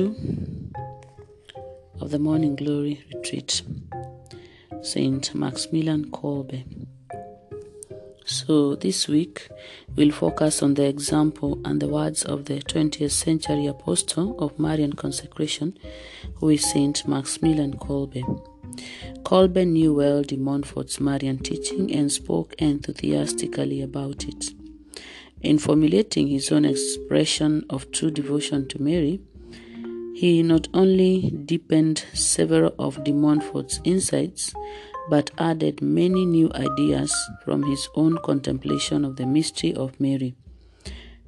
two of the Morning Glory Retreat, Saint Maximilian Kolbe. So, this week we'll focus on the example and the words of the 20th century apostle of Marian consecration, who is Saint Maximilian Kolbe. Kolbe knew well de Montfort's Marian teaching and spoke enthusiastically about it. In formulating his own expression of true devotion to Mary, he not only deepened several of de Montfort's insights, but added many new ideas from his own contemplation of the mystery of Mary.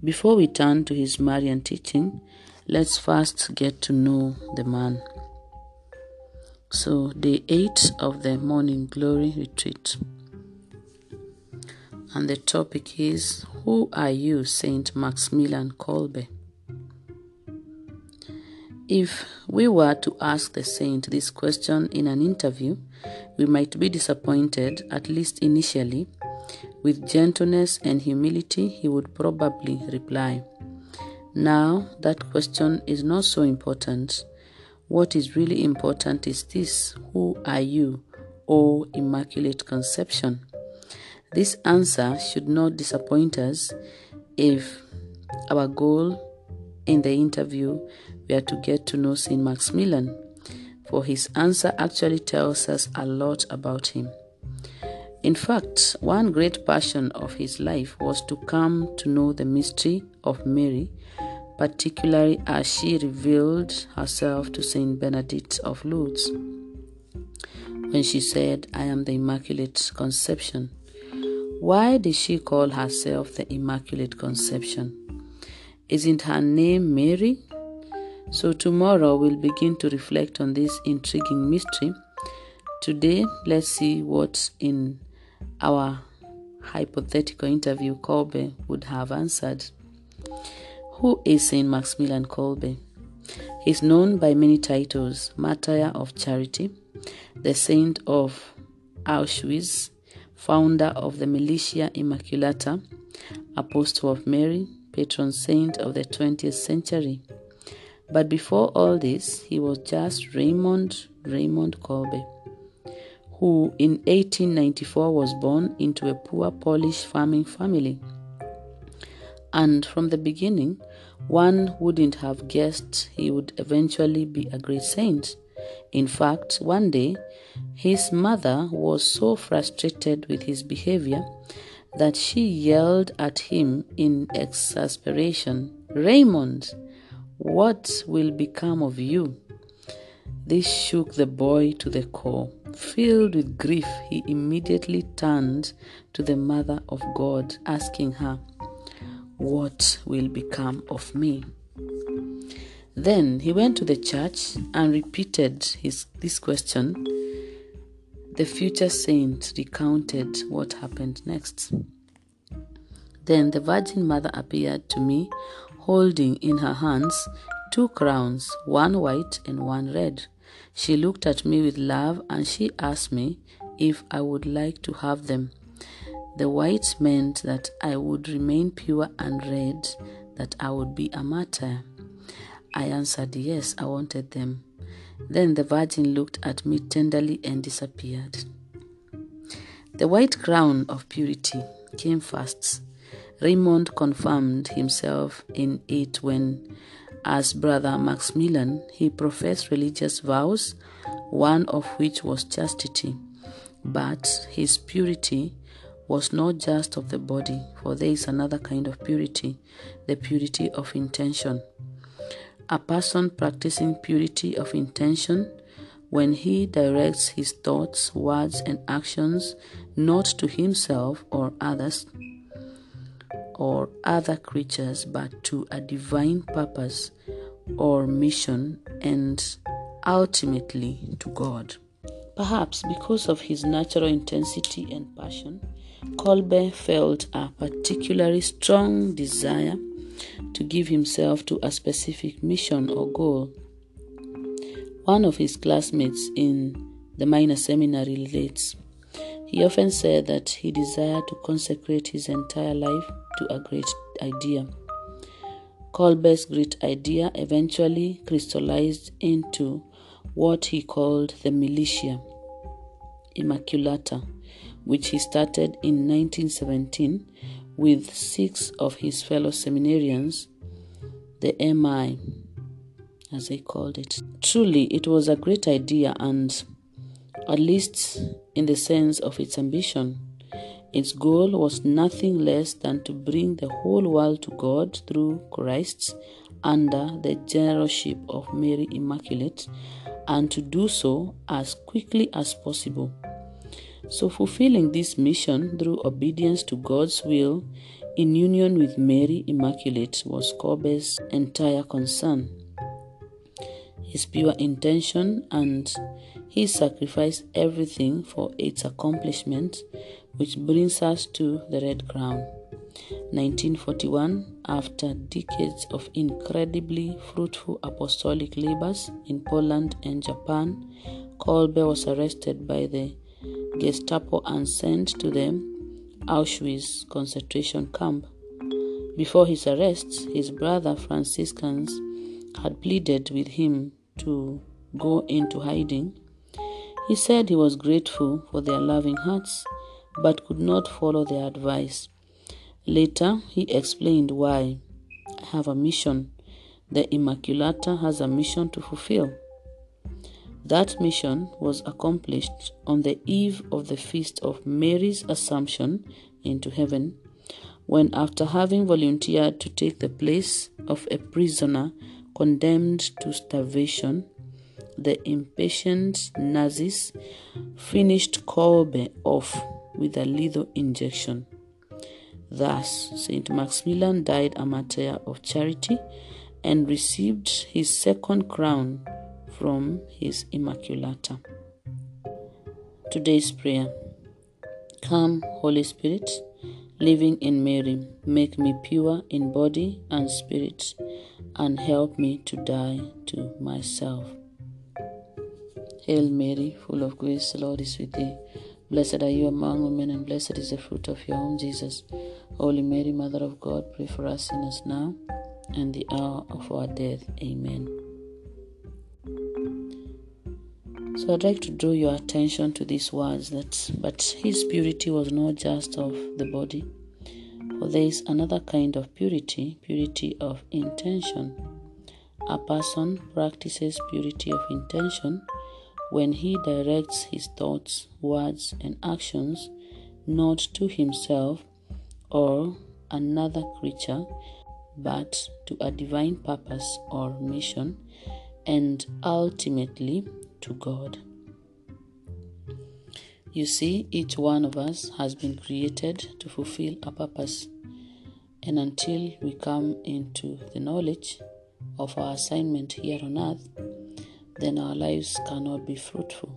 Before we turn to his Marian teaching, let's first get to know the man. So, day 8 of the Morning Glory Retreat. And the topic is Who are you, Saint Maximilian Kolbe? If we were to ask the saint this question in an interview, we might be disappointed, at least initially. With gentleness and humility, he would probably reply. Now, that question is not so important. What is really important is this Who are you, O Immaculate Conception? This answer should not disappoint us if our goal in the interview were to get to know Saint Maximilian, for his answer actually tells us a lot about him. In fact, one great passion of his life was to come to know the mystery of Mary, particularly as she revealed herself to Saint Bernadette of Lourdes when she said, I am the Immaculate Conception. Why did she call herself the Immaculate Conception? Isn't her name Mary? So, tomorrow we'll begin to reflect on this intriguing mystery. Today, let's see what in our hypothetical interview Kolbe would have answered. Who is Saint Maximilian Kolbe? He is known by many titles Martyr of Charity, the Saint of Auschwitz, founder of the Militia Immaculata, Apostle of Mary, patron saint of the 20th century. But before all this, he was just Raymond Raymond Kolbe, who in 1894 was born into a poor Polish farming family. And from the beginning, one wouldn't have guessed he would eventually be a great saint. In fact, one day, his mother was so frustrated with his behavior that she yelled at him in exasperation Raymond, what will become of you? This shook the boy to the core. Filled with grief, he immediately turned to the Mother of God, asking her, What will become of me? Then he went to the church and repeated his, this question. The future saint recounted what happened next. Then the Virgin Mother appeared to me, holding in her hands two crowns, one white and one red. She looked at me with love and she asked me if I would like to have them. The white meant that I would remain pure, and red that I would be a martyr. I answered yes, I wanted them. Then the Virgin looked at me tenderly and disappeared. The white crown of purity came first. Raymond confirmed himself in it when, as Brother Maximilian, he professed religious vows, one of which was chastity. But his purity was not just of the body, for there is another kind of purity, the purity of intention. A person practicing purity of intention when he directs his thoughts, words, and actions not to himself or others or other creatures, but to a divine purpose or mission and ultimately to God. Perhaps because of his natural intensity and passion, Kolbe felt a particularly strong desire to give himself to a specific mission or goal. One of his classmates in the minor seminary relates. He often said that he desired to consecrate his entire life to a great idea. Kolbe's great idea eventually crystallized into what he called the militia Immaculata, which he started in 1917 with six of his fellow seminarians, the MI, as they called it. Truly, it was a great idea, and at least in the sense of its ambition, its goal was nothing less than to bring the whole world to God through Christ under the generalship of Mary Immaculate and to do so as quickly as possible. So, fulfilling this mission through obedience to God's will in union with Mary Immaculate was Kolbe's entire concern. His pure intention and he sacrificed everything for its accomplishment, which brings us to the Red Crown. 1941, after decades of incredibly fruitful apostolic labors in Poland and Japan, Kolbe was arrested by the Gestapo and sent to the Auschwitz concentration camp. Before his arrest, his brother Franciscans had pleaded with him to go into hiding. He said he was grateful for their loving hearts, but could not follow their advice. Later, he explained why. I have a mission. The Immaculata has a mission to fulfill. That mission was accomplished on the eve of the feast of Mary's Assumption into heaven, when, after having volunteered to take the place of a prisoner condemned to starvation, the impatient Nazis finished Kolbe off with a lethal injection. Thus, St. Maximilian died a martyr of charity and received his second crown from his Immaculata. Today's prayer Come, Holy Spirit, living in Mary, make me pure in body and spirit, and help me to die to myself. Hail Mary, full of grace, the Lord is with thee. Blessed are you among women, and blessed is the fruit of your womb, Jesus. Holy Mary, Mother of God, pray for us sinners now and the hour of our death. Amen. So I'd like to draw your attention to these words that but his purity was not just of the body, for there is another kind of purity, purity of intention. A person practices purity of intention when he directs his thoughts, words, and actions not to himself or another creature, but to a divine purpose or mission, and ultimately to God. You see, each one of us has been created to fulfill a purpose, and until we come into the knowledge of our assignment here on earth, then our lives cannot be fruitful.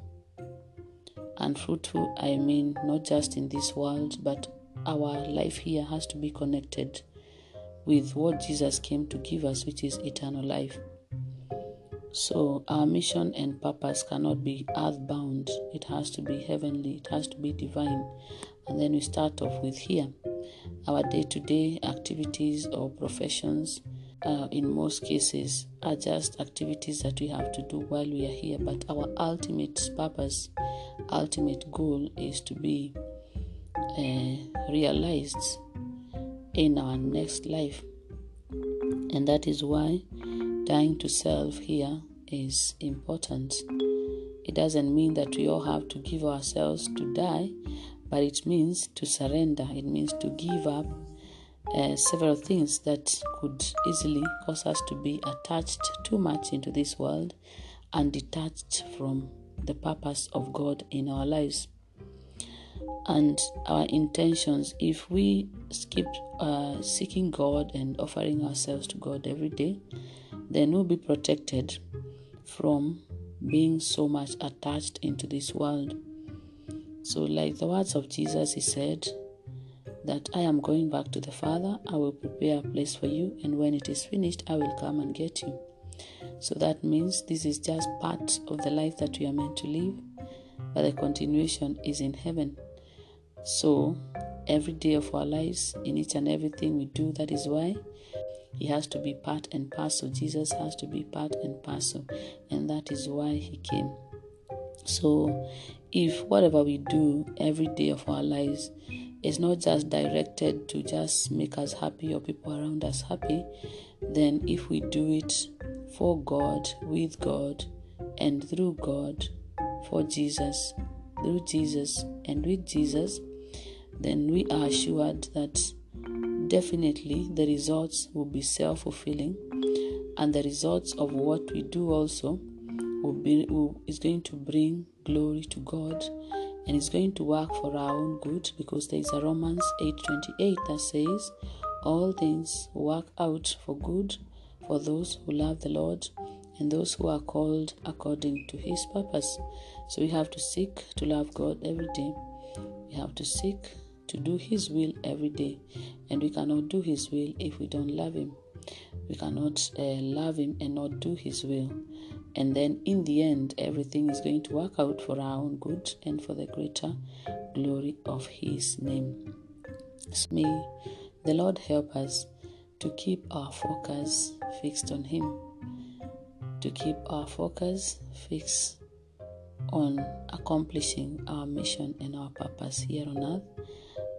And fruitful, I mean not just in this world, but our life here has to be connected with what Jesus came to give us, which is eternal life. So, our mission and purpose cannot be earthbound, it has to be heavenly, it has to be divine. And then we start off with here our day to day activities or professions. Uh, in most cases, are just activities that we have to do while we are here, but our ultimate purpose, ultimate goal is to be uh, realized in our next life. And that is why dying to self here is important. It doesn't mean that we all have to give ourselves to die, but it means to surrender. It means to give up uh, several things that could easily cause us to be attached too much into this world and detached from the purpose of God in our lives and our intentions. If we skip uh, seeking God and offering ourselves to God every day, then we'll be protected from being so much attached into this world. So, like the words of Jesus, he said, that I am going back to the Father, I will prepare a place for you, and when it is finished, I will come and get you. So that means this is just part of the life that we are meant to live, but the continuation is in heaven. So, every day of our lives, in each and everything we do, that is why He has to be part and parcel. Jesus has to be part and parcel. And that is why he came. So, if whatever we do every day of our lives is not just directed to just make us happy or people around us happy, then if we do it for God, with God, and through God, for Jesus, through Jesus, and with Jesus, then we are assured that definitely the results will be self fulfilling and the results of what we do also will be will, is going to bring glory to God and it's going to work for our own good because there is a Romans 8:28 that says all things work out for good for those who love the Lord and those who are called according to his purpose. So we have to seek to love God every day. We have to seek to do his will every day and we cannot do his will if we don't love him. We cannot uh, love him and not do his will. And then in the end, everything is going to work out for our own good and for the greater glory of his name. So may the Lord help us to keep our focus fixed on him, to keep our focus fixed on accomplishing our mission and our purpose here on earth.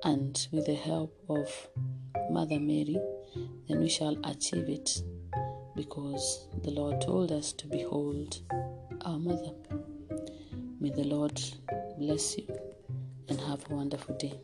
And with the help of Mother Mary, then we shall achieve it because the Lord told us to behold our mother. May the Lord bless you and have a wonderful day.